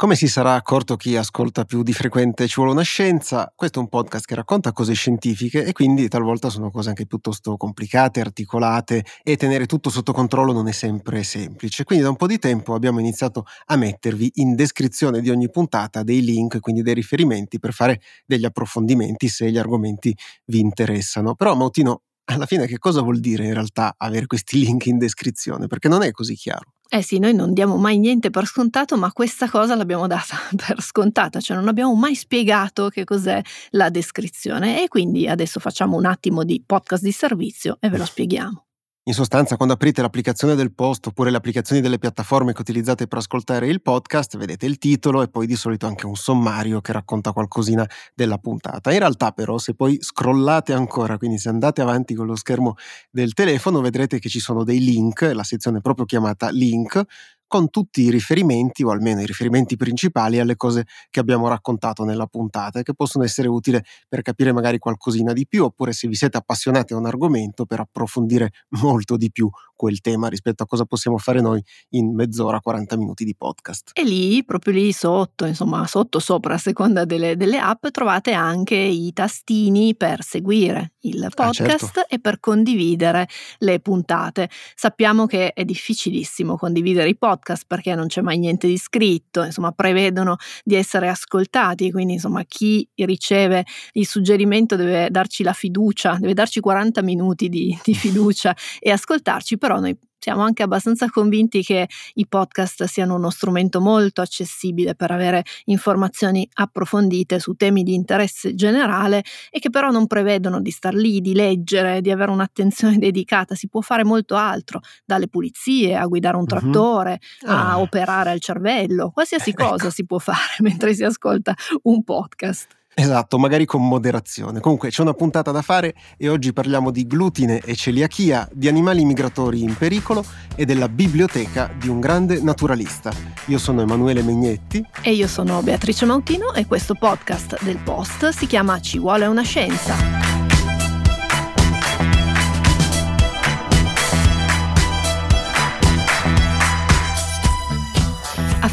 Come si sarà accorto chi ascolta più di frequente Ci vuole una scienza? Questo è un podcast che racconta cose scientifiche e quindi talvolta sono cose anche piuttosto complicate, articolate e tenere tutto sotto controllo non è sempre semplice. Quindi da un po' di tempo abbiamo iniziato a mettervi in descrizione di ogni puntata dei link, quindi dei riferimenti per fare degli approfondimenti se gli argomenti vi interessano. Però Mautino, alla fine che cosa vuol dire in realtà avere questi link in descrizione? Perché non è così chiaro. Eh sì, noi non diamo mai niente per scontato, ma questa cosa l'abbiamo data per scontata, cioè non abbiamo mai spiegato che cos'è la descrizione e quindi adesso facciamo un attimo di podcast di servizio e ve lo spieghiamo. In sostanza, quando aprite l'applicazione del post oppure le applicazioni delle piattaforme che utilizzate per ascoltare il podcast, vedete il titolo e poi di solito anche un sommario che racconta qualcosina della puntata. In realtà, però, se poi scrollate ancora, quindi se andate avanti con lo schermo del telefono, vedrete che ci sono dei link, la sezione proprio chiamata link, con tutti i riferimenti, o almeno i riferimenti principali, alle cose che abbiamo raccontato nella puntata e che possono essere utili per capire magari qualcosina di più, oppure se vi siete appassionati a un argomento per approfondire molto di più quel tema rispetto a cosa possiamo fare noi in mezz'ora, 40 minuti di podcast. E lì, proprio lì sotto, insomma, sotto, sopra, a seconda delle, delle app, trovate anche i tastini per seguire il podcast ah, certo. e per condividere le puntate. Sappiamo che è difficilissimo condividere i podcast perché non c'è mai niente di scritto, insomma, prevedono di essere ascoltati, quindi insomma, chi riceve il suggerimento deve darci la fiducia, deve darci 40 minuti di, di fiducia e ascoltarci, però però noi siamo anche abbastanza convinti che i podcast siano uno strumento molto accessibile per avere informazioni approfondite su temi di interesse generale e che però non prevedono di star lì, di leggere, di avere un'attenzione dedicata. Si può fare molto altro, dalle pulizie a guidare un mhm. trattore, uh-huh. a ah. operare al cervello, qualsiasi cosa ecco. si può fare mentre si ascolta un podcast. Esatto, magari con moderazione. Comunque c'è una puntata da fare e oggi parliamo di glutine e celiachia, di animali migratori in pericolo e della biblioteca di un grande naturalista. Io sono Emanuele Megnetti. E io sono Beatrice Mautino e questo podcast del Post si chiama Ci vuole una scienza.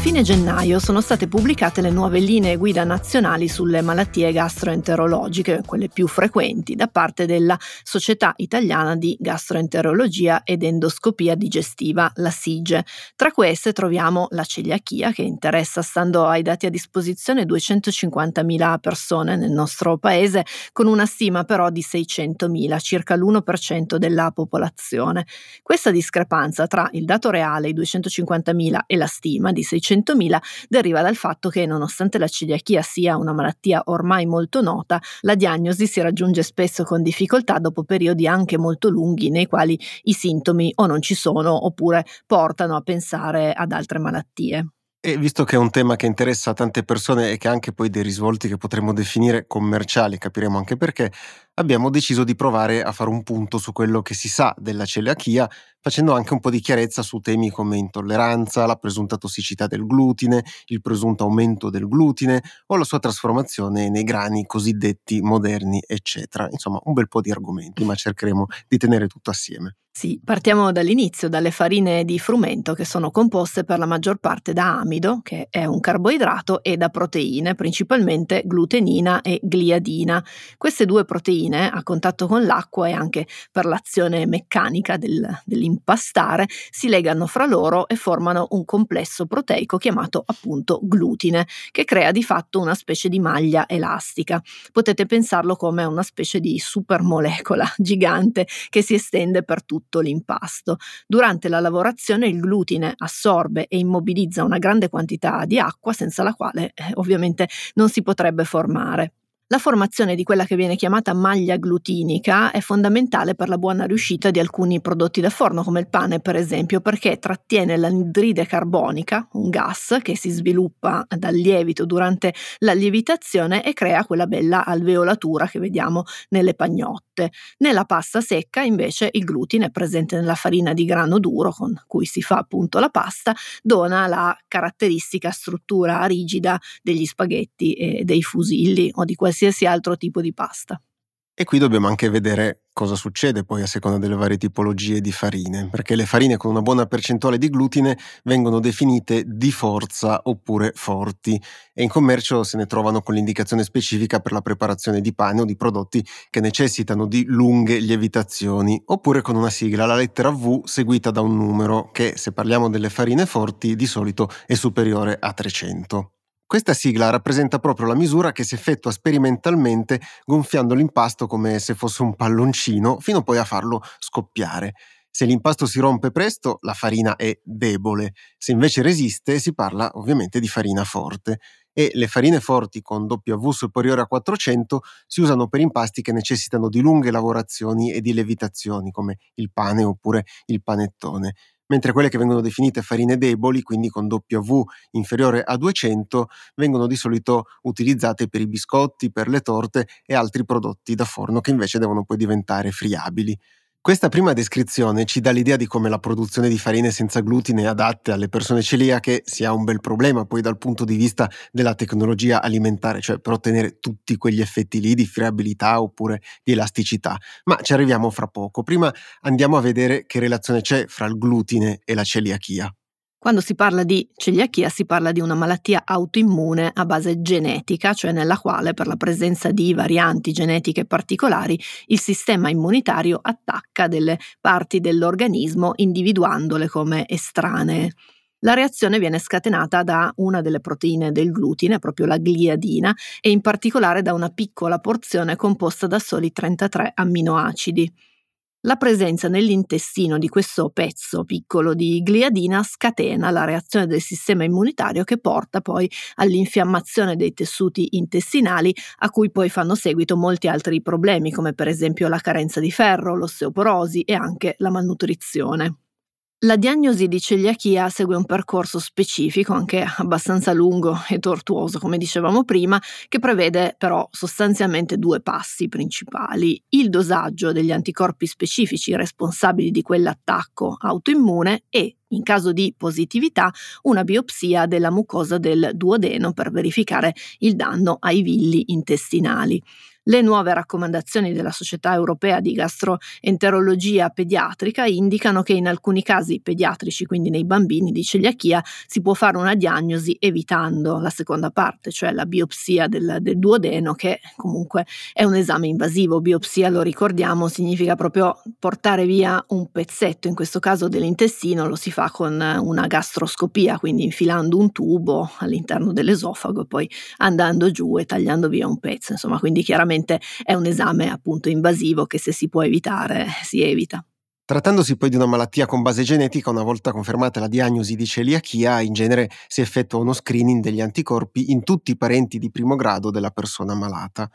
Fine gennaio sono state pubblicate le nuove linee guida nazionali sulle malattie gastroenterologiche, quelle più frequenti, da parte della Società Italiana di Gastroenterologia ed Endoscopia Digestiva, la SIGE. Tra queste troviamo la celiachia, che interessa, stando ai dati a disposizione, 250.000 persone nel nostro paese, con una stima però di 600.000, circa l'1% della popolazione. Questa discrepanza tra il dato reale, i 250.000, e la stima di 600.000 200.000 deriva dal fatto che nonostante la celiachia sia una malattia ormai molto nota, la diagnosi si raggiunge spesso con difficoltà dopo periodi anche molto lunghi nei quali i sintomi o non ci sono oppure portano a pensare ad altre malattie. E visto che è un tema che interessa tante persone e che ha anche poi dei risvolti che potremmo definire commerciali, capiremo anche perché, abbiamo deciso di provare a fare un punto su quello che si sa della celiachia, facendo anche un po' di chiarezza su temi come intolleranza, la presunta tossicità del glutine, il presunto aumento del glutine o la sua trasformazione nei grani cosiddetti moderni, eccetera. Insomma, un bel po' di argomenti, ma cercheremo di tenere tutto assieme. Sì, partiamo dall'inizio, dalle farine di frumento che sono composte per la maggior parte da amido, che è un carboidrato, e da proteine, principalmente glutenina e gliadina. Queste due proteine, a contatto con l'acqua e anche per l'azione meccanica del, dell'impastare, si legano fra loro e formano un complesso proteico chiamato appunto glutine, che crea di fatto una specie di maglia elastica. Potete pensarlo come una specie di supermolecola gigante che si estende per tutto l'impasto. Durante la lavorazione il glutine assorbe e immobilizza una grande quantità di acqua senza la quale eh, ovviamente non si potrebbe formare. La formazione di quella che viene chiamata maglia glutinica è fondamentale per la buona riuscita di alcuni prodotti da forno, come il pane per esempio, perché trattiene l'anidride carbonica, un gas che si sviluppa dal lievito durante la lievitazione e crea quella bella alveolatura che vediamo nelle pagnotte. Nella pasta secca invece il glutine presente nella farina di grano duro con cui si fa appunto la pasta dona la caratteristica struttura rigida degli spaghetti e dei fusilli o di qualsiasi qualsiasi altro tipo di pasta. E qui dobbiamo anche vedere cosa succede poi a seconda delle varie tipologie di farine, perché le farine con una buona percentuale di glutine vengono definite di forza oppure forti e in commercio se ne trovano con l'indicazione specifica per la preparazione di pane o di prodotti che necessitano di lunghe lievitazioni, oppure con una sigla, la lettera V seguita da un numero che, se parliamo delle farine forti, di solito è superiore a 300. Questa sigla rappresenta proprio la misura che si effettua sperimentalmente gonfiando l'impasto come se fosse un palloncino fino poi a farlo scoppiare. Se l'impasto si rompe presto, la farina è debole, se invece resiste si parla ovviamente di farina forte. E le farine forti con W superiore a 400 si usano per impasti che necessitano di lunghe lavorazioni e di levitazioni come il pane oppure il panettone mentre quelle che vengono definite farine deboli, quindi con W inferiore a 200, vengono di solito utilizzate per i biscotti, per le torte e altri prodotti da forno che invece devono poi diventare friabili. Questa prima descrizione ci dà l'idea di come la produzione di farine senza glutine adatte alle persone celiache sia un bel problema poi dal punto di vista della tecnologia alimentare, cioè per ottenere tutti quegli effetti lì di friabilità oppure di elasticità. Ma ci arriviamo fra poco. Prima andiamo a vedere che relazione c'è fra il glutine e la celiachia. Quando si parla di celiachia si parla di una malattia autoimmune a base genetica, cioè nella quale per la presenza di varianti genetiche particolari il sistema immunitario attacca delle parti dell'organismo individuandole come estranee. La reazione viene scatenata da una delle proteine del glutine, proprio la gliadina, e in particolare da una piccola porzione composta da soli 33 amminoacidi. La presenza nell'intestino di questo pezzo piccolo di gliadina scatena la reazione del sistema immunitario che porta poi all'infiammazione dei tessuti intestinali a cui poi fanno seguito molti altri problemi come per esempio la carenza di ferro, l'osteoporosi e anche la malnutrizione. La diagnosi di celiachia segue un percorso specifico, anche abbastanza lungo e tortuoso, come dicevamo prima, che prevede però sostanzialmente due passi principali. Il dosaggio degli anticorpi specifici responsabili di quell'attacco autoimmune e, in caso di positività, una biopsia della mucosa del duodeno per verificare il danno ai villi intestinali. Le nuove raccomandazioni della Società Europea di Gastroenterologia Pediatrica indicano che in alcuni casi pediatrici, quindi nei bambini di celiachia, si può fare una diagnosi evitando la seconda parte, cioè la biopsia del, del duodeno, che comunque è un esame invasivo. Biopsia, lo ricordiamo, significa proprio portare via un pezzetto, in questo caso dell'intestino, lo si fa con una gastroscopia, quindi infilando un tubo all'interno dell'esofago e poi andando giù e tagliando via un pezzo. Insomma, quindi chiaramente sicuramente è un esame appunto invasivo che se si può evitare si evita. Trattandosi poi di una malattia con base genetica, una volta confermata la diagnosi di celiachia, in genere si effettua uno screening degli anticorpi in tutti i parenti di primo grado della persona malata.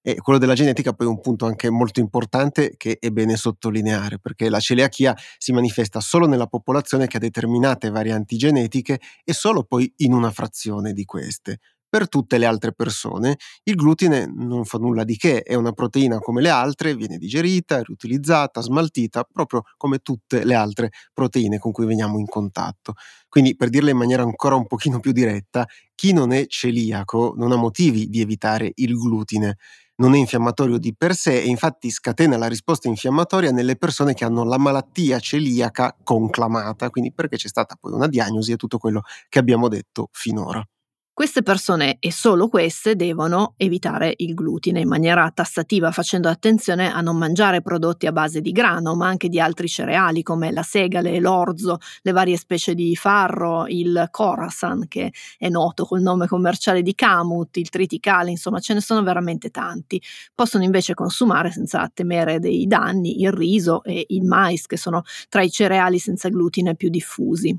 E quello della genetica poi è un punto anche molto importante che è bene sottolineare, perché la celiachia si manifesta solo nella popolazione che ha determinate varianti genetiche e solo poi in una frazione di queste. Per tutte le altre persone il glutine non fa nulla di che, è una proteina come le altre, viene digerita, riutilizzata, smaltita, proprio come tutte le altre proteine con cui veniamo in contatto. Quindi per dirla in maniera ancora un pochino più diretta, chi non è celiaco non ha motivi di evitare il glutine non è infiammatorio di per sé e infatti scatena la risposta infiammatoria nelle persone che hanno la malattia celiaca conclamata, quindi perché c'è stata poi una diagnosi e tutto quello che abbiamo detto finora. Queste persone, e solo queste, devono evitare il glutine in maniera tassativa, facendo attenzione a non mangiare prodotti a base di grano, ma anche di altri cereali come la segale, l'orzo, le varie specie di farro, il corasan, che è noto col nome commerciale di camut, il triticale, insomma ce ne sono veramente tanti. Possono invece consumare senza temere dei danni il riso e il mais, che sono tra i cereali senza glutine più diffusi.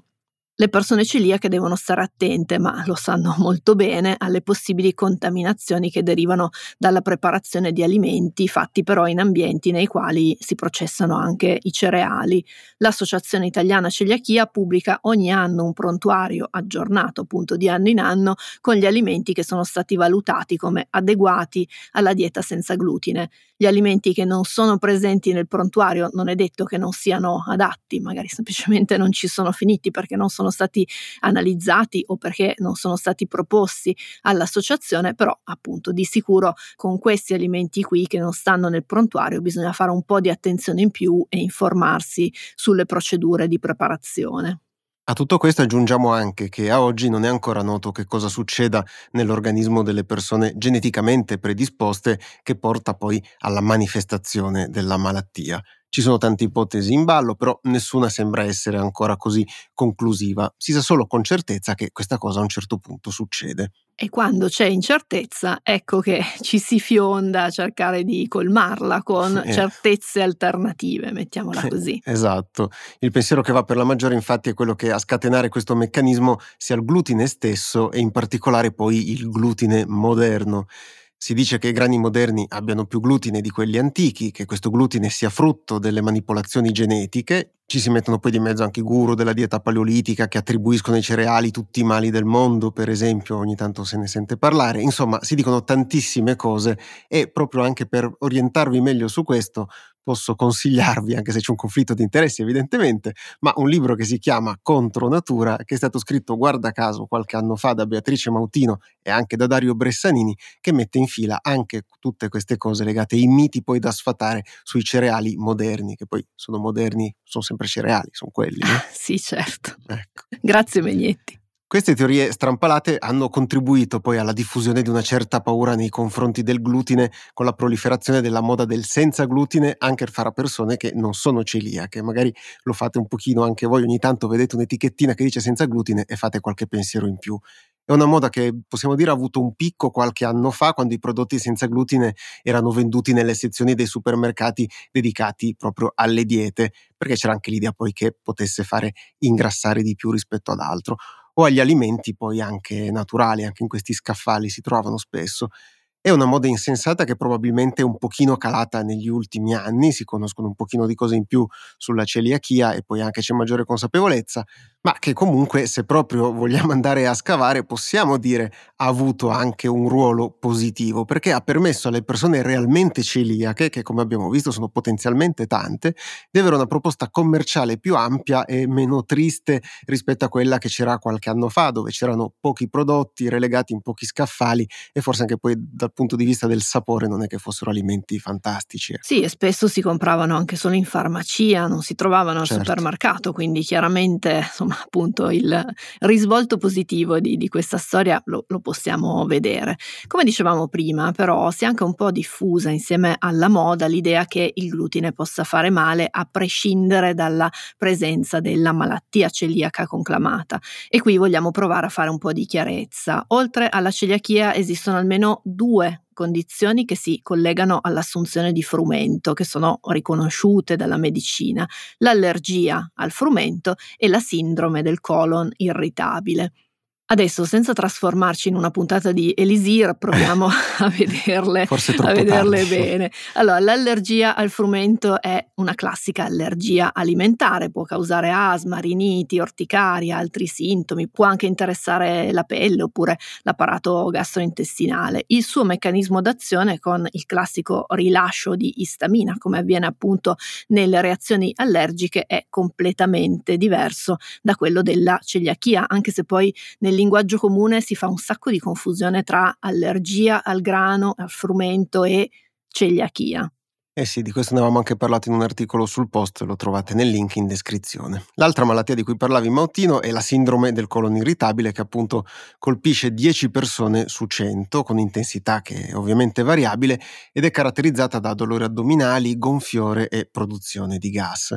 Le persone celiache devono stare attente, ma lo sanno molto bene, alle possibili contaminazioni che derivano dalla preparazione di alimenti fatti però in ambienti nei quali si processano anche i cereali. L'Associazione Italiana Celiachia pubblica ogni anno un prontuario aggiornato appunto di anno in anno con gli alimenti che sono stati valutati come adeguati alla dieta senza glutine. Gli alimenti che non sono presenti nel prontuario non è detto che non siano adatti, magari semplicemente non ci sono finiti perché non sono stati analizzati o perché non sono stati proposti all'associazione, però appunto di sicuro con questi alimenti qui che non stanno nel prontuario bisogna fare un po' di attenzione in più e informarsi sulle procedure di preparazione. A tutto questo aggiungiamo anche che a oggi non è ancora noto che cosa succeda nell'organismo delle persone geneticamente predisposte che porta poi alla manifestazione della malattia. Ci sono tante ipotesi in ballo, però nessuna sembra essere ancora così conclusiva. Si sa solo con certezza che questa cosa a un certo punto succede. E quando c'è incertezza, ecco che ci si fionda a cercare di colmarla con eh. certezze alternative, mettiamola così. esatto. Il pensiero che va per la maggiore infatti è quello che a scatenare questo meccanismo sia il glutine stesso e in particolare poi il glutine moderno. Si dice che i grani moderni abbiano più glutine di quelli antichi, che questo glutine sia frutto delle manipolazioni genetiche. Ci si mettono poi di mezzo anche i guru della dieta paleolitica che attribuiscono ai cereali tutti i mali del mondo, per esempio, ogni tanto se ne sente parlare. Insomma, si dicono tantissime cose e proprio anche per orientarvi meglio su questo posso consigliarvi, anche se c'è un conflitto di interessi evidentemente, ma un libro che si chiama Contro Natura, che è stato scritto, guarda caso, qualche anno fa da Beatrice Mautino e anche da Dario Bressanini, che mette in fila anche tutte queste cose legate ai miti poi da sfatare sui cereali moderni, che poi sono moderni, sono sempre cereali, sono quelli. No? sì, certo. Ecco. Grazie Megnetti. Queste teorie strampalate hanno contribuito poi alla diffusione di una certa paura nei confronti del glutine con la proliferazione della moda del senza glutine anche fra persone che non sono celiache. Magari lo fate un pochino anche voi, ogni tanto vedete un'etichettina che dice senza glutine e fate qualche pensiero in più. È una moda che possiamo dire ha avuto un picco qualche anno fa quando i prodotti senza glutine erano venduti nelle sezioni dei supermercati dedicati proprio alle diete, perché c'era anche l'idea poi che potesse fare ingrassare di più rispetto ad altro o agli alimenti poi anche naturali, anche in questi scaffali si trovano spesso. È una moda insensata che probabilmente è un pochino calata negli ultimi anni, si conoscono un pochino di cose in più sulla celiachia e poi anche c'è maggiore consapevolezza, ma che comunque se proprio vogliamo andare a scavare possiamo dire ha avuto anche un ruolo positivo perché ha permesso alle persone realmente celiache, che come abbiamo visto sono potenzialmente tante, di avere una proposta commerciale più ampia e meno triste rispetto a quella che c'era qualche anno fa dove c'erano pochi prodotti relegati in pochi scaffali e forse anche poi dal punto di vista del sapore non è che fossero alimenti fantastici. Ecco. Sì, e spesso si compravano anche solo in farmacia, non si trovavano al certo. supermercato, quindi chiaramente insomma appunto il risvolto positivo di, di questa storia lo, lo, possiamo vedere. Come dicevamo prima, però, si è anche un po' diffusa insieme alla moda l'idea che il glutine possa fare male a prescindere dalla presenza della malattia celiaca conclamata. E qui vogliamo provare a fare un po' di chiarezza. Oltre alla celiachia esistono almeno due condizioni che si collegano all'assunzione di frumento, che sono riconosciute dalla medicina, l'allergia al frumento e la sindrome del colon irritabile. Adesso, senza trasformarci in una puntata di Elisir, proviamo a vederle, a vederle bene. Allora, l'allergia al frumento è una classica allergia alimentare, può causare asma, riniti, orticaria, altri sintomi, può anche interessare la pelle oppure l'apparato gastrointestinale. Il suo meccanismo d'azione è con il classico rilascio di istamina, come avviene appunto nelle reazioni allergiche, è completamente diverso da quello della celiachia, anche se poi nel linguaggio comune si fa un sacco di confusione tra allergia al grano, al frumento e celiachia. Eh sì, di questo ne avevamo anche parlato in un articolo sul post, lo trovate nel link in descrizione. L'altra malattia di cui parlavi Mautino è la sindrome del colon irritabile che appunto colpisce 10 persone su 100 con intensità che è ovviamente variabile ed è caratterizzata da dolori addominali, gonfiore e produzione di gas.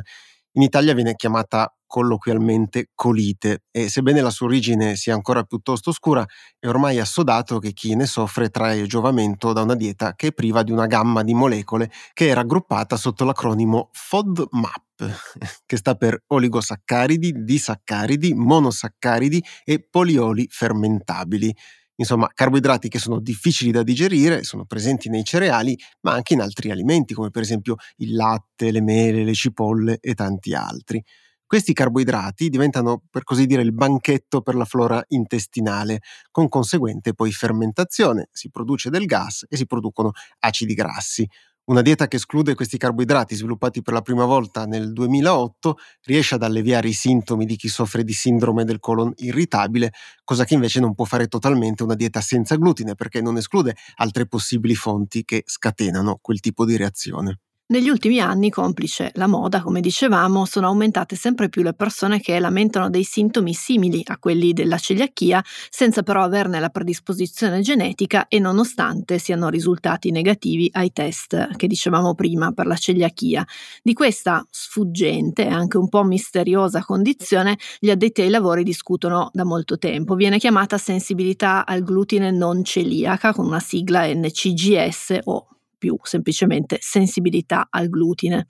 In Italia viene chiamata colloquialmente colite e sebbene la sua origine sia ancora piuttosto oscura, è ormai assodato che chi ne soffre trae giovamento da una dieta che è priva di una gamma di molecole che è raggruppata sotto l'acronimo FODMAP, che sta per oligosaccaridi, disaccaridi, monosaccaridi e polioli fermentabili. Insomma, carboidrati che sono difficili da digerire, sono presenti nei cereali, ma anche in altri alimenti, come per esempio il latte, le mele, le cipolle e tanti altri. Questi carboidrati diventano, per così dire, il banchetto per la flora intestinale, con conseguente poi fermentazione, si produce del gas e si producono acidi grassi. Una dieta che esclude questi carboidrati, sviluppati per la prima volta nel 2008, riesce ad alleviare i sintomi di chi soffre di sindrome del colon irritabile, cosa che invece non può fare totalmente una dieta senza glutine perché non esclude altre possibili fonti che scatenano quel tipo di reazione. Negli ultimi anni, complice la moda, come dicevamo, sono aumentate sempre più le persone che lamentano dei sintomi simili a quelli della celiachia, senza però averne la predisposizione genetica e nonostante siano risultati negativi ai test che dicevamo prima per la celiachia. Di questa sfuggente e anche un po' misteriosa condizione gli addetti ai lavori discutono da molto tempo. Viene chiamata sensibilità al glutine non celiaca con una sigla NCGS o più semplicemente sensibilità al glutine.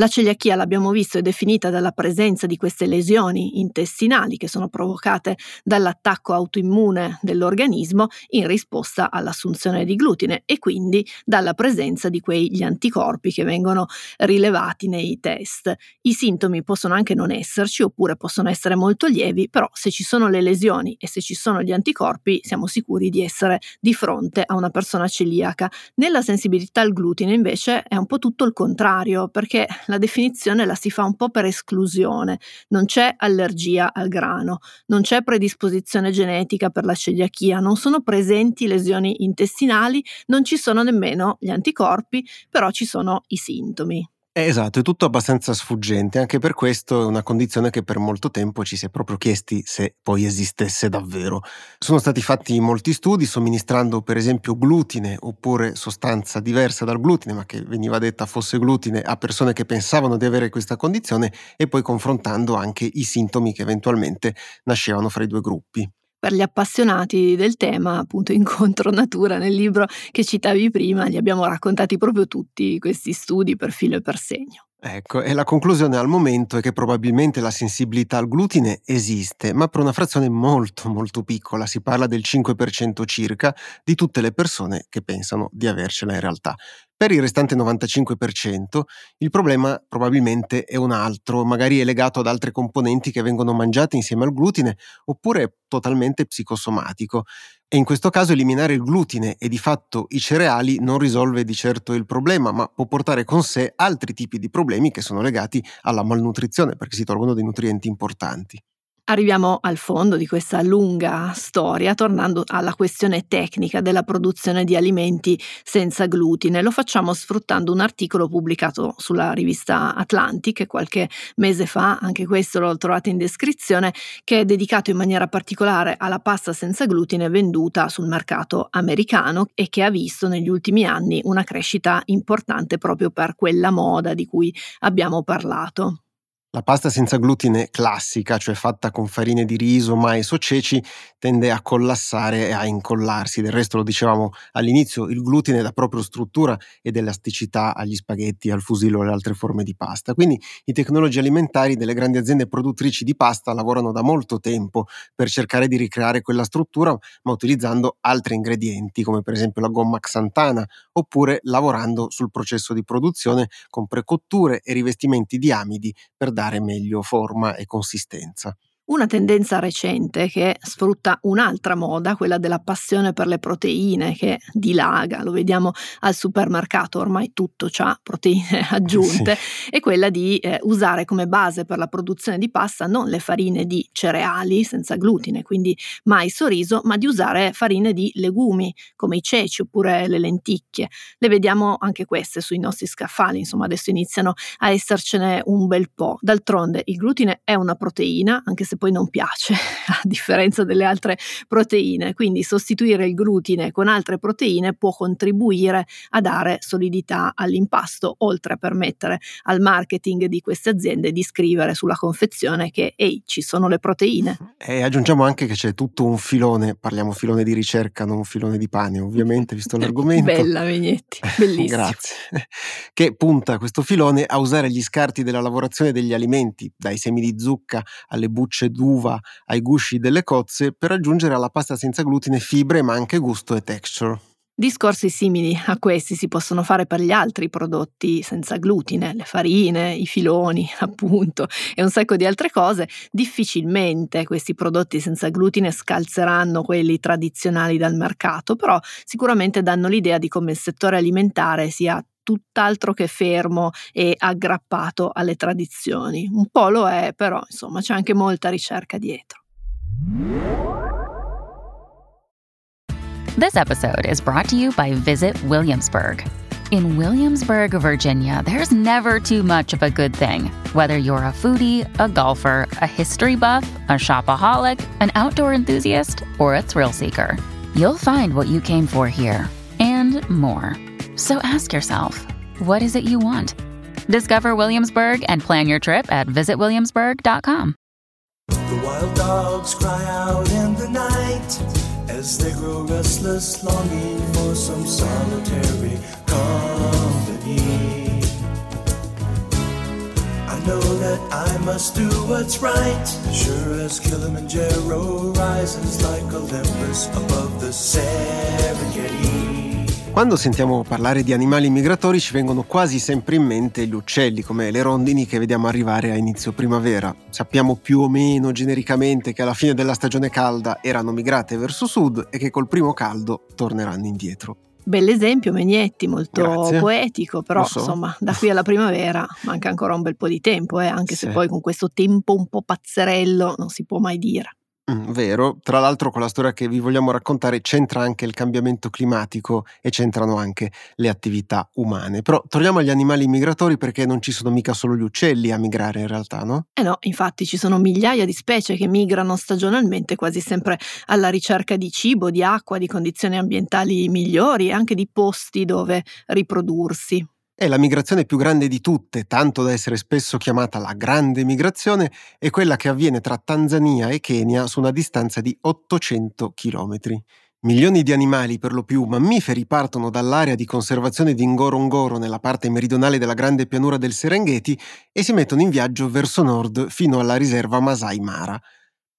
La celiachia, l'abbiamo visto, è definita dalla presenza di queste lesioni intestinali che sono provocate dall'attacco autoimmune dell'organismo in risposta all'assunzione di glutine e quindi dalla presenza di quegli anticorpi che vengono rilevati nei test. I sintomi possono anche non esserci oppure possono essere molto lievi, però se ci sono le lesioni e se ci sono gli anticorpi siamo sicuri di essere di fronte a una persona celiaca. Nella sensibilità al glutine invece è un po' tutto il contrario perché la definizione la si fa un po' per esclusione. Non c'è allergia al grano, non c'è predisposizione genetica per la celiachia, non sono presenti lesioni intestinali, non ci sono nemmeno gli anticorpi, però ci sono i sintomi. Esatto, è tutto abbastanza sfuggente, anche per questo è una condizione che per molto tempo ci si è proprio chiesti se poi esistesse davvero. Sono stati fatti molti studi somministrando per esempio glutine oppure sostanza diversa dal glutine, ma che veniva detta fosse glutine a persone che pensavano di avere questa condizione e poi confrontando anche i sintomi che eventualmente nascevano fra i due gruppi per gli appassionati del tema, appunto Incontro Natura, nel libro che citavi prima, li abbiamo raccontati proprio tutti questi studi per filo e per segno. Ecco, e la conclusione al momento è che probabilmente la sensibilità al glutine esiste, ma per una frazione molto molto piccola, si parla del 5% circa di tutte le persone che pensano di avercela in realtà. Per il restante 95% il problema probabilmente è un altro, magari è legato ad altre componenti che vengono mangiate insieme al glutine oppure è totalmente psicosomatico. E in questo caso eliminare il glutine e di fatto i cereali non risolve di certo il problema, ma può portare con sé altri tipi di problemi che sono legati alla malnutrizione perché si tolgono dei nutrienti importanti. Arriviamo al fondo di questa lunga storia tornando alla questione tecnica della produzione di alimenti senza glutine. Lo facciamo sfruttando un articolo pubblicato sulla rivista Atlantic qualche mese fa, anche questo lo trovate in descrizione, che è dedicato in maniera particolare alla pasta senza glutine venduta sul mercato americano e che ha visto negli ultimi anni una crescita importante proprio per quella moda di cui abbiamo parlato. La pasta senza glutine classica, cioè fatta con farine di riso, mais o ceci, tende a collassare e a incollarsi. Del resto lo dicevamo all'inizio, il glutine dà proprio struttura ed elasticità agli spaghetti, al fusillo e alle altre forme di pasta. Quindi i tecnologi alimentari delle grandi aziende produttrici di pasta lavorano da molto tempo per cercare di ricreare quella struttura, ma utilizzando altri ingredienti, come per esempio la gomma xantana, oppure lavorando sul processo di produzione con precotture e rivestimenti di amidi per meglio forma e consistenza. Una tendenza recente che sfrutta un'altra moda, quella della passione per le proteine, che dilaga, lo vediamo al supermercato, ormai tutto ha proteine aggiunte, sì. è quella di eh, usare come base per la produzione di pasta non le farine di cereali senza glutine, quindi mais o riso, ma di usare farine di legumi come i ceci oppure le lenticchie. Le vediamo anche queste sui nostri scaffali, insomma adesso iniziano a essercene un bel po'. D'altronde il glutine è una proteina, anche se poi non piace, a differenza delle altre proteine. Quindi sostituire il glutine con altre proteine può contribuire a dare solidità all'impasto, oltre a permettere al marketing di queste aziende di scrivere sulla confezione che ehi, ci sono le proteine. E aggiungiamo anche che c'è tutto un filone, parliamo filone di ricerca, non filone di pane, ovviamente, visto l'argomento. Bella Vignetti, bellissimo. Grazie. Che punta questo filone a usare gli scarti della lavorazione degli alimenti, dai semi di zucca alle bucce d'uva ai gusci delle cozze per aggiungere alla pasta senza glutine fibre ma anche gusto e texture. Discorsi simili a questi si possono fare per gli altri prodotti senza glutine, le farine, i filoni, appunto, e un sacco di altre cose. Difficilmente questi prodotti senza glutine scalzeranno quelli tradizionali dal mercato, però sicuramente danno l'idea di come il settore alimentare sia tutt'altro che fermo e aggrappato alle tradizioni. Un po' lo è, però insomma c'è anche molta ricerca dietro. This episode is brought to you by Visit Williamsburg. In Williamsburg, Virginia, there's never too much of a good thing. Whether you're a foodie, a golfer, a history buff, a shopaholic, an outdoor enthusiast, or a thrill seeker, you'll find what you came for here and more. So ask yourself, what is it you want? Discover Williamsburg and plan your trip at visitwilliamsburg.com. The wild dogs cry out in the night as they grow restless, longing for some solitary company. I know that I must do what's right, sure as Kilimanjaro rises like Olympus above the Serengeti. Quando sentiamo parlare di animali migratori ci vengono quasi sempre in mente gli uccelli, come le rondini che vediamo arrivare a inizio primavera. Sappiamo più o meno genericamente che alla fine della stagione calda erano migrate verso sud e che col primo caldo torneranno indietro. Bell'esempio, Megnetti, molto Grazie. poetico, però so. insomma da qui alla primavera manca ancora un bel po' di tempo, eh, anche se Sì. poi con questo tempo un po' pazzerello non si può mai dire. Mm, vero, tra l'altro con la storia che vi vogliamo raccontare c'entra anche il cambiamento climatico e c'entrano anche le attività umane. Però torniamo agli animali migratori perché non ci sono mica solo gli uccelli a migrare in realtà, no? Eh no, infatti ci sono migliaia di specie che migrano stagionalmente quasi sempre alla ricerca di cibo, di acqua, di condizioni ambientali migliori e anche di posti dove riprodursi. È la migrazione più grande di tutte, tanto da essere spesso chiamata la grande migrazione, è quella che avviene tra Tanzania e Kenya su una distanza di 800 km. Milioni di animali, per lo più mammiferi, partono dall'area di conservazione di Ngorongoro nella parte meridionale della grande pianura del Serengeti e si mettono in viaggio verso nord fino alla riserva Masai Mara.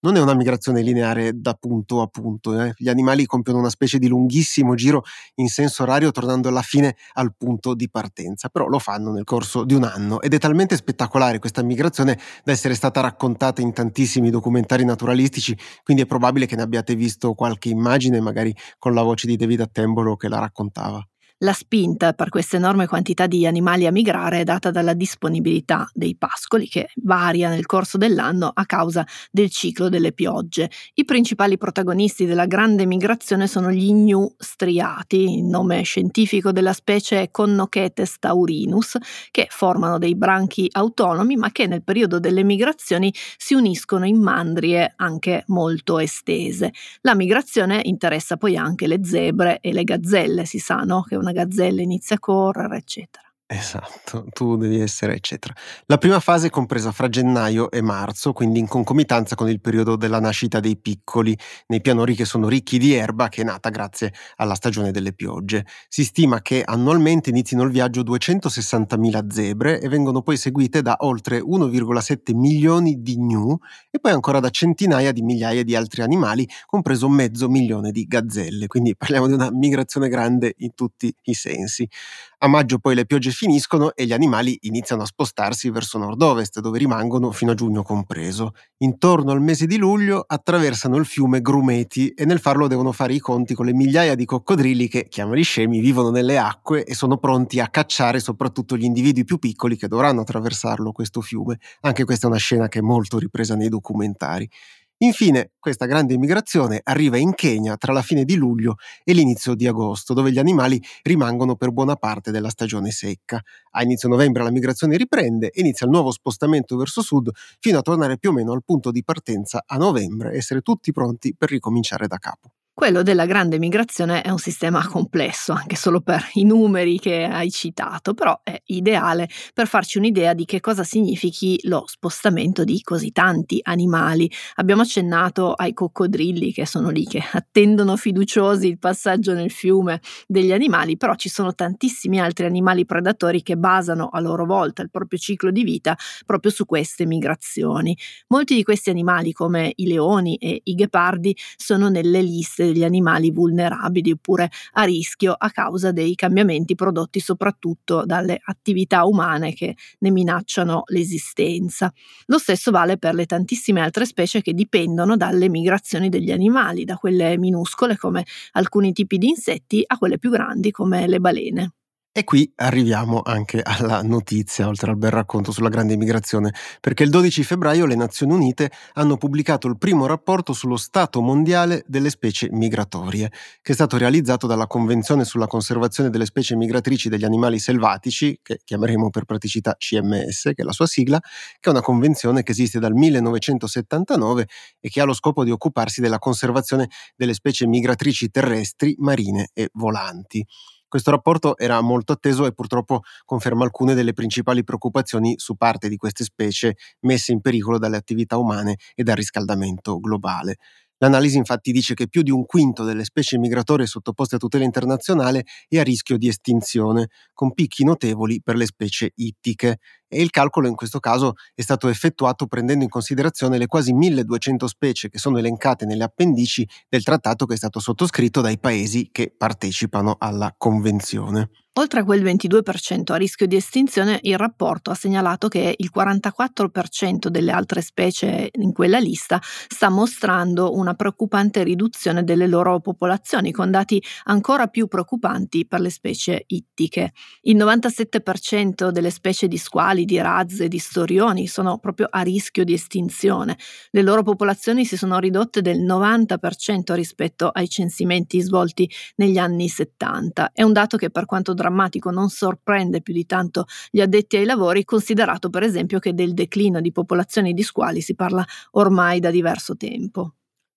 Non è una migrazione lineare da punto a punto, eh. gli animali compiono una specie di lunghissimo giro in senso orario tornando alla fine al punto di partenza, però lo fanno nel corso di un anno ed è talmente spettacolare questa migrazione da essere stata raccontata in tantissimi documentari naturalistici, quindi è probabile che ne abbiate visto qualche immagine, magari con la voce di David Attembolo che la raccontava. La spinta per questa enorme quantità di animali a migrare è data dalla disponibilità dei pascoli che varia nel corso dell'anno a causa del ciclo delle piogge. I principali protagonisti della grande migrazione sono gli gnu striati, il nome scientifico della specie è Connochetes taurinus, che formano dei branchi autonomi ma che nel periodo delle migrazioni si uniscono in mandrie anche molto estese. La migrazione interessa poi anche le zebre e le gazzelle, si sa no? che una gazzella inizia a correre, eccetera. Esatto, tu devi essere eccetera. La prima fase è compresa fra gennaio e marzo, quindi in concomitanza con il periodo della nascita dei piccoli, nei pianori che sono ricchi di erba che è nata grazie alla stagione delle piogge. Si stima che annualmente inizino il viaggio 260.000 zebre e vengono poi seguite da oltre 1,7 milioni di gnu e poi ancora da centinaia di migliaia di altri animali, compreso mezzo milione di gazzelle. Quindi parliamo di una migrazione grande in tutti i sensi. A maggio poi le piogge finiscono e gli animali iniziano a spostarsi verso nord-ovest, dove rimangono fino a giugno compreso. Intorno al mese di luglio attraversano il fiume Grumeti e nel farlo devono fare i conti con le migliaia di coccodrilli che, chiamali scemi, vivono nelle acque e sono pronti a cacciare soprattutto gli individui più piccoli che dovranno attraversarlo questo fiume. Anche questa è una scena che è molto ripresa nei documentari. Infine, questa grande migrazione arriva in Kenya tra la fine di luglio e l'inizio di agosto, dove gli animali rimangono per buona parte della stagione secca. A inizio novembre la migrazione riprende e inizia il nuovo spostamento verso sud fino a tornare più o meno al punto di partenza a novembre, essere tutti pronti per ricominciare da capo. Quello della grande migrazione è un sistema complesso, anche solo per i numeri che hai citato, però è ideale per farci un'idea di che cosa significhi lo spostamento di così tanti animali. Abbiamo accennato ai coccodrilli che sono lì, che attendono fiduciosi il passaggio nel fiume degli animali, però ci sono tantissimi altri animali predatori che basano a loro volta il proprio ciclo di vita proprio su queste migrazioni. Molti di questi animali, come i leoni e i ghepardi, sono nelle liste degli animali vulnerabili oppure a rischio a causa dei cambiamenti prodotti soprattutto dalle attività umane che ne minacciano l'esistenza. Lo stesso vale per le tantissime altre specie che dipendono dalle migrazioni degli animali, da quelle minuscole come alcuni tipi di insetti a quelle più grandi come le balene. E qui arriviamo anche alla notizia, oltre al bel racconto sulla grande migrazione, perché il 12 febbraio le Nazioni Unite hanno pubblicato il primo rapporto sullo stato mondiale delle specie migratorie, che è stato realizzato dalla Convenzione sulla conservazione delle specie migratrici degli animali selvatici, che chiameremo per praticità CMS, che è la sua sigla, che è una convenzione che esiste dal 1979 e che ha lo scopo di occuparsi della conservazione delle specie migratrici terrestri, marine e volanti. Questo rapporto era molto atteso e purtroppo conferma alcune delle principali preoccupazioni su parte di queste specie messe in pericolo dalle attività umane e dal riscaldamento globale. L'analisi infatti dice che più di un quinto delle specie migratorie sottoposte a tutela internazionale è a rischio di estinzione, con picchi notevoli per le specie ittiche e il calcolo in questo caso è stato effettuato prendendo in considerazione le quasi 1200 specie che sono elencate nelle appendici del trattato che è stato sottoscritto dai paesi che partecipano alla Convenzione. Oltre a quel 22% a rischio di estinzione, il rapporto ha segnalato che il 44% delle altre specie in quella lista sta mostrando una preoccupante riduzione delle loro popolazioni, con dati ancora più preoccupanti per le specie ittiche. Il 97% delle specie di squali, di razze, di storioni sono proprio a rischio di estinzione. Le loro popolazioni si sono ridotte del 90% rispetto ai censimenti svolti negli anni 70. È un dato che per quanto drammatico non sorprende più di tanto gli addetti ai lavori, considerato per esempio che del declino di popolazioni di squali si parla ormai da diverso tempo.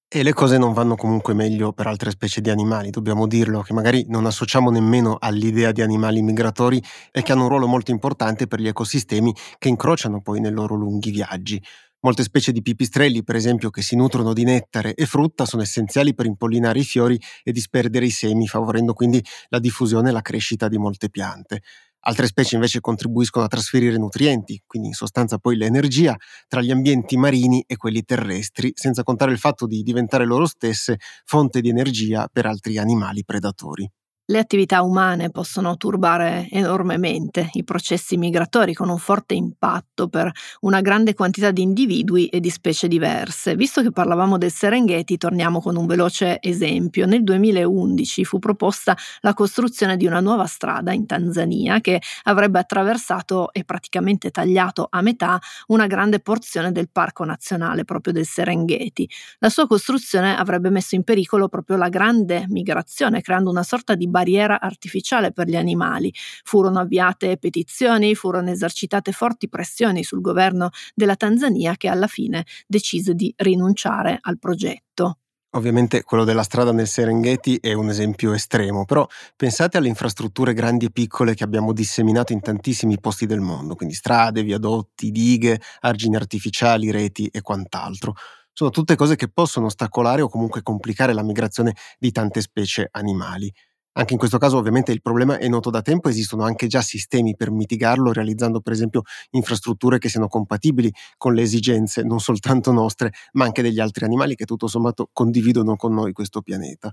E le cose non vanno comunque meglio per altre specie di animali, dobbiamo dirlo, che magari non associamo nemmeno all'idea di animali migratori e che hanno un ruolo molto importante per gli ecosistemi che incrociano poi nei loro lunghi viaggi. Molte specie di pipistrelli, per esempio, che si nutrono di nettare e frutta, sono essenziali per impollinare i fiori e disperdere i semi, favorendo quindi la diffusione e la crescita di molte piante. Altre specie invece contribuiscono a trasferire nutrienti, quindi in sostanza poi l'energia, tra gli ambienti marini e quelli terrestri, senza contare il fatto di diventare loro stesse fonte di energia per altri animali predatori. Le attività umane possono turbare enormemente i processi migratori con un forte impatto per una grande quantità di individui e di specie diverse. Visto che parlavamo del Serengeti, torniamo con un veloce esempio. Nel 2011 fu proposta la costruzione di una nuova strada in Tanzania che avrebbe attraversato e praticamente tagliato a metà una grande porzione del parco nazionale proprio del Serengeti. La sua costruzione avrebbe messo in pericolo proprio la grande migrazione, creando una sorta di barriera artificiale per gli animali. Furono avviate petizioni, furono esercitate forti pressioni sul governo della Tanzania che alla fine decise di rinunciare al progetto. Ovviamente quello della strada nel Serengeti è un esempio estremo, però pensate alle infrastrutture grandi e piccole che abbiamo disseminato in tantissimi posti del mondo, quindi strade, viadotti, dighe, argini artificiali, reti e quant'altro. Sono tutte cose che possono ostacolare o comunque complicare la migrazione di tante specie animali. Anche in questo caso ovviamente il problema è noto da tempo, esistono anche già sistemi per mitigarlo, realizzando per esempio infrastrutture che siano compatibili con le esigenze non soltanto nostre, ma anche degli altri animali che tutto sommato condividono con noi questo pianeta.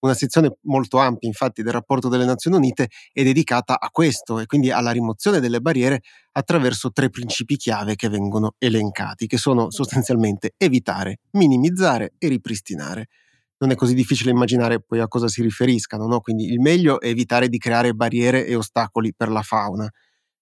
Una sezione molto ampia, infatti, del rapporto delle Nazioni Unite è dedicata a questo e quindi alla rimozione delle barriere attraverso tre principi chiave che vengono elencati, che sono sostanzialmente evitare, minimizzare e ripristinare non è così difficile immaginare poi a cosa si riferiscano, no? quindi il meglio è evitare di creare barriere e ostacoli per la fauna.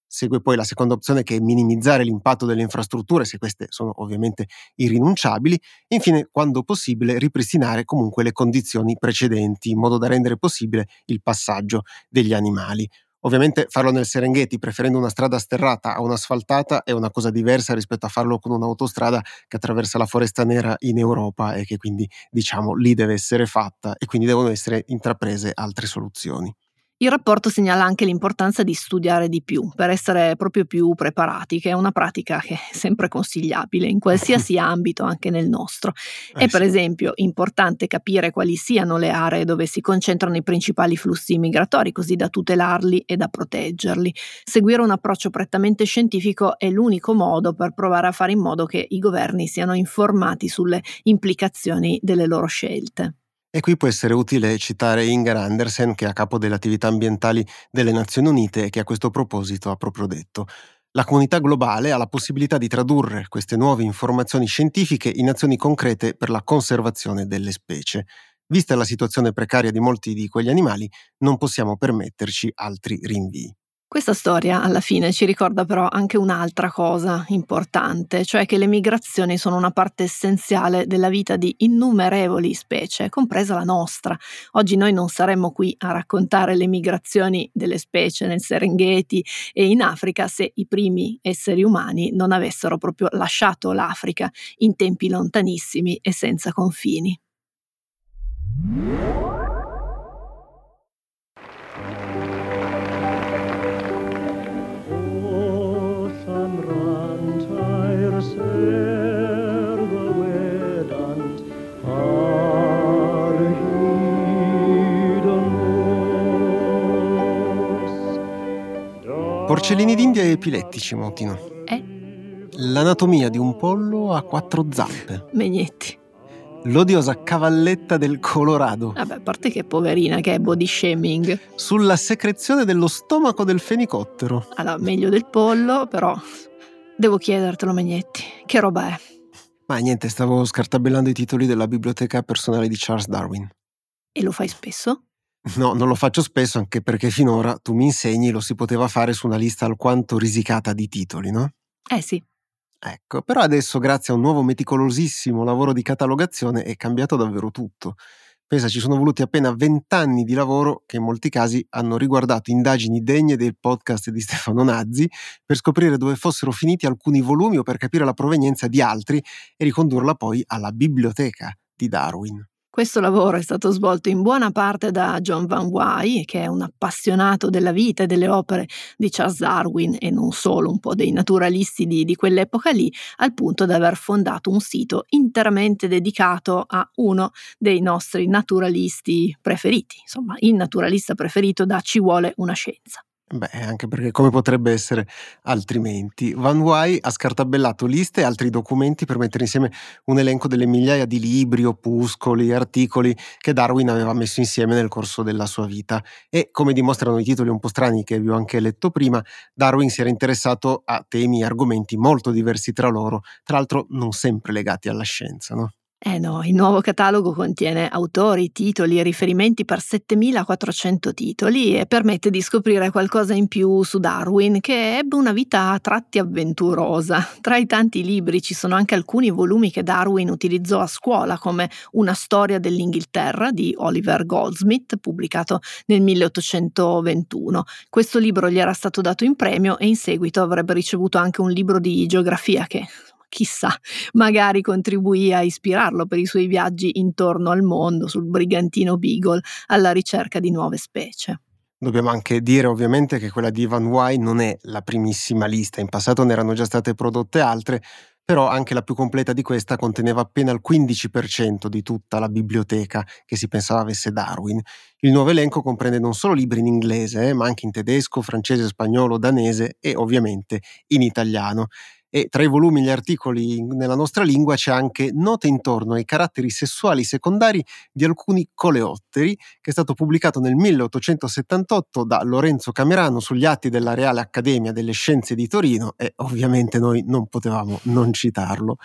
Segue poi la seconda opzione che è minimizzare l'impatto delle infrastrutture, se queste sono ovviamente irrinunciabili, e infine, quando possibile, ripristinare comunque le condizioni precedenti, in modo da rendere possibile il passaggio degli animali. Ovviamente farlo nel Serengeti preferendo una strada sterrata a un'asfaltata è una cosa diversa rispetto a farlo con un'autostrada che attraversa la foresta nera in Europa e che quindi diciamo lì deve essere fatta e quindi devono essere intraprese altre soluzioni. Il rapporto segnala anche l'importanza di studiare di più per essere proprio più preparati, che è una pratica che è sempre consigliabile in qualsiasi ambito, anche nel nostro. È eh per esempio importante capire quali siano le aree dove si concentrano i principali flussi migratori, così da tutelarli e da proteggerli. Seguire un approccio prettamente scientifico è l'unico modo per provare a fare in modo che i governi siano informati sulle implicazioni delle loro scelte. E qui può essere utile citare Inger Andersen, che è a capo delle attività ambientali delle Nazioni Unite e che a questo proposito ha proprio detto la comunità globale ha la possibilità di tradurre queste nuove informazioni scientifiche in azioni concrete per la conservazione delle specie. Vista la situazione precaria di molti di quegli animali, non possiamo permetterci altri rinvii. Questa storia alla fine ci ricorda però anche un'altra cosa importante, cioè che le migrazioni sono una parte essenziale della vita di innumerevoli specie, compresa la nostra. Oggi noi non saremmo qui a raccontare le migrazioni delle specie nel Serengeti e in Africa se i primi esseri umani non avessero proprio lasciato l'Africa in tempi lontanissimi e senza confini. Porcellini d'India e epilettici, Motino. Eh? L'anatomia di un pollo a quattro zampe. Megnetti. L'odiosa cavalletta del Colorado. Vabbè, a parte che poverina, che è body shaming. Sulla secrezione dello stomaco del fenicottero. Allora, meglio del pollo, però devo chiedertelo, Megnetti. Che roba è? Ma niente, stavo scartabellando i titoli della biblioteca personale di Charles Darwin. E lo fai spesso? No, non lo faccio spesso anche perché finora tu mi insegni lo si poteva fare su una lista alquanto risicata di titoli, no? Eh sì. Ecco, però adesso grazie a un nuovo meticolosissimo lavoro di catalogazione è cambiato davvero tutto. Pensa, ci sono voluti appena vent'anni di lavoro che in molti casi hanno riguardato indagini degne del podcast di Stefano Nazzi per scoprire dove fossero finiti alcuni volumi o per capire la provenienza di altri e ricondurla poi alla biblioteca di Darwin. Questo lavoro è stato svolto in buona parte da John Van Wy, che è un appassionato della vita e delle opere di Charles Darwin e non solo, un po' dei naturalisti di, di quell'epoca lì, al punto da aver fondato un sito interamente dedicato a uno dei nostri naturalisti preferiti, insomma, il naturalista preferito da Ci vuole una scienza. Beh, anche perché come potrebbe essere altrimenti? Van Wy ha scartabellato liste e altri documenti per mettere insieme un elenco delle migliaia di libri, opuscoli, articoli che Darwin aveva messo insieme nel corso della sua vita. E come dimostrano i titoli un po' strani che vi ho anche letto prima, Darwin si era interessato a temi e argomenti molto diversi tra loro, tra l'altro non sempre legati alla scienza, no? Eh no, il nuovo catalogo contiene autori, titoli e riferimenti per 7400 titoli e permette di scoprire qualcosa in più su Darwin, che ebbe una vita a tratti avventurosa. Tra i tanti libri ci sono anche alcuni volumi che Darwin utilizzò a scuola, come Una storia dell'Inghilterra di Oliver Goldsmith, pubblicato nel 1821. Questo libro gli era stato dato in premio e in seguito avrebbe ricevuto anche un libro di geografia che chissà, magari contribuì a ispirarlo per i suoi viaggi intorno al mondo sul brigantino Beagle alla ricerca di nuove specie. Dobbiamo anche dire ovviamente che quella di Van Wy non è la primissima lista, in passato ne erano già state prodotte altre, però anche la più completa di questa conteneva appena il 15% di tutta la biblioteca che si pensava avesse Darwin. Il nuovo elenco comprende non solo libri in inglese, eh, ma anche in tedesco, francese, spagnolo, danese e ovviamente in italiano e tra i volumi e gli articoli nella nostra lingua c'è anche Note intorno ai caratteri sessuali secondari di alcuni coleotteri, che è stato pubblicato nel 1878 da Lorenzo Camerano sugli atti della Reale Accademia delle Scienze di Torino e ovviamente noi non potevamo non citarlo.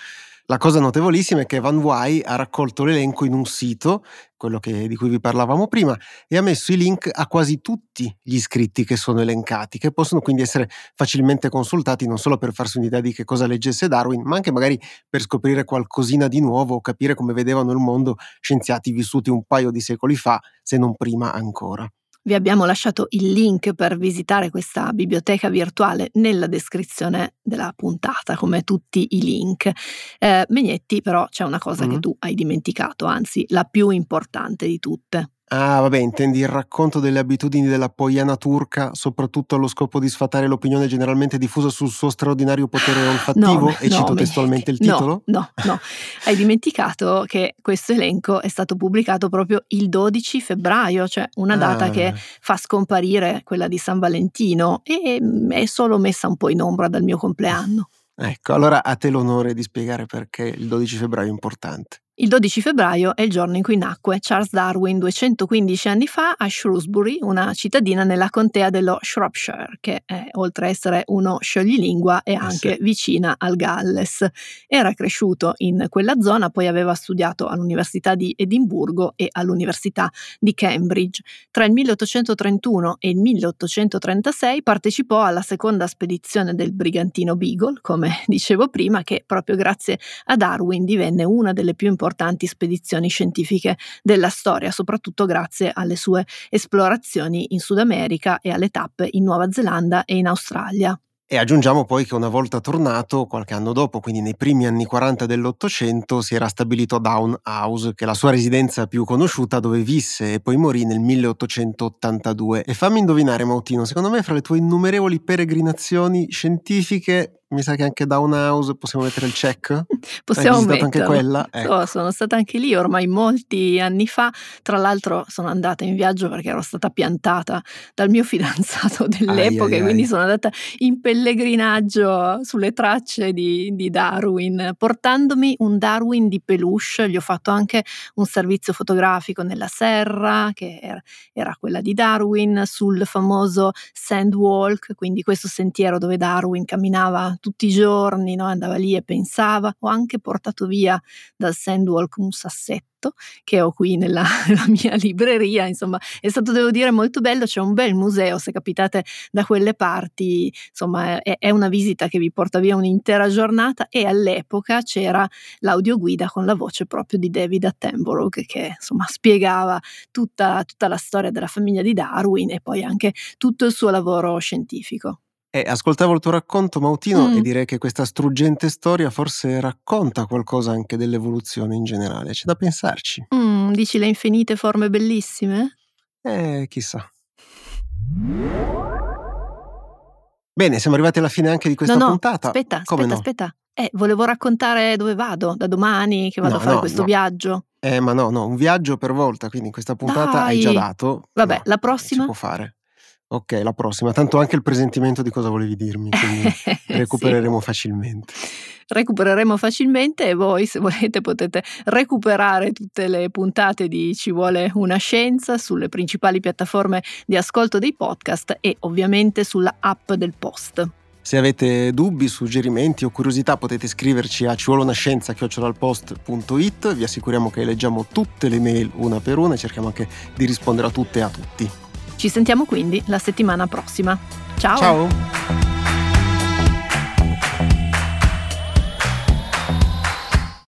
La cosa notevolissima è che Van Wy ha raccolto l'elenco in un sito, quello che, di cui vi parlavamo prima, e ha messo i link a quasi tutti gli iscritti che sono elencati, che possono quindi essere facilmente consultati non solo per farsi un'idea di che cosa leggesse Darwin, ma anche magari per scoprire qualcosina di nuovo o capire come vedevano il mondo scienziati vissuti un paio di secoli fa, se non prima ancora. Vi abbiamo lasciato il link per visitare questa biblioteca virtuale nella descrizione della puntata, come tutti i link. Eh, Megnetti, però, c'è una cosa mm-hmm. che tu hai dimenticato, anzi, la più importante di tutte. Ah, vabbè, intendi il racconto delle abitudini della poiana turca, soprattutto allo scopo di sfatare l'opinione generalmente diffusa sul suo straordinario potere olfattivo? No, e no, cito testualmente il titolo? No, no, no. Hai dimenticato che questo elenco è stato pubblicato proprio il 12 febbraio, cioè una data ah. che fa scomparire quella di San Valentino e mm, è solo messa un po' in ombra dal mio compleanno. Ecco, allora a te l'onore di spiegare perché il 12 febbraio è importante. Il 12 febbraio è il giorno in cui nacque Charles Darwin 215 anni fa a Shrewsbury, una cittadina nella contea dello Shropshire, che è, oltre a essere uno scioglilingua è anche sì. vicina al Galles. Era cresciuto in quella zona, poi aveva studiato all'Università di Edimburgo e all'Università di Cambridge. Tra il 1831 e il 1836 partecipò alla seconda spedizione del brigantino Beagle, come dicevo prima, che proprio grazie a Darwin divenne una delle più importanti importanti spedizioni scientifiche della storia, soprattutto grazie alle sue esplorazioni in Sud America e alle tappe in Nuova Zelanda e in Australia. E aggiungiamo poi che una volta tornato, qualche anno dopo, quindi nei primi anni 40 dell'Ottocento, si era stabilito a Down House, che è la sua residenza più conosciuta, dove visse e poi morì nel 1882. E fammi indovinare, Mautino, secondo me fra le tue innumerevoli peregrinazioni scientifiche mi sa che anche Down House possiamo mettere il check? Possiamo Hai metterlo. anche quella? Ecco. Oh, sono stata anche lì ormai molti anni fa. Tra l'altro sono andata in viaggio perché ero stata piantata dal mio fidanzato dell'epoca, ai, ai, quindi ai. sono andata in pellegrinaggio sulle tracce di, di, Darwin, portandomi un Darwin di peluche. Gli ho fatto anche un servizio fotografico nella serra, che era, era quella di Darwin, sul famoso Sandwalk, quindi questo sentiero dove Darwin camminava tutti i giorni, no? andava lì e pensava. Ho anche portato via dal Sandwalk un sassetto che ho qui nella, nella, mia libreria, insomma è stato devo dire molto bello, c'è un bel museo, se capitate da quelle parti, insomma è, è una visita che vi porta via un'intera giornata e all'epoca c'era l'audioguida con la voce proprio di David Attenborough che insomma spiegava tutta, tutta la storia della famiglia di Darwin e poi anche tutto il suo lavoro scientifico. Eh, ascoltavo il tuo racconto, Mautino, mm. e direi che questa struggente storia forse racconta qualcosa anche dell'evoluzione in generale. C'è da pensarci. Mm, dici le infinite forme bellissime? Eh, chissà. Bene, siamo arrivati alla fine anche di questa no, no, puntata. Aspetta, Come aspetta, no? aspetta. Eh, volevo raccontare dove vado, da domani che vado no, a fare questo viaggio. Eh, ma no, no, un viaggio per volta, quindi in questa puntata Dai. hai già dato. Vabbè, la prossima? Si può fare. Ok, la prossima. Tanto anche il presentimento di cosa volevi dirmi, quindi recupereremo sì. facilmente. Recupereremo facilmente e voi, se volete, potete recuperare tutte le puntate di Ci vuole una scienza sulle principali piattaforme di ascolto dei podcast e ovviamente sulla app del post. Se avete dubbi, suggerimenti o curiosità potete scriverci a civolonascienza.it, vi assicuriamo che leggiamo tutte le mail una per una e cerchiamo anche di rispondere a tutte e a tutti. Ci sentiamo quindi la settimana prossima. Ciao! Ciao!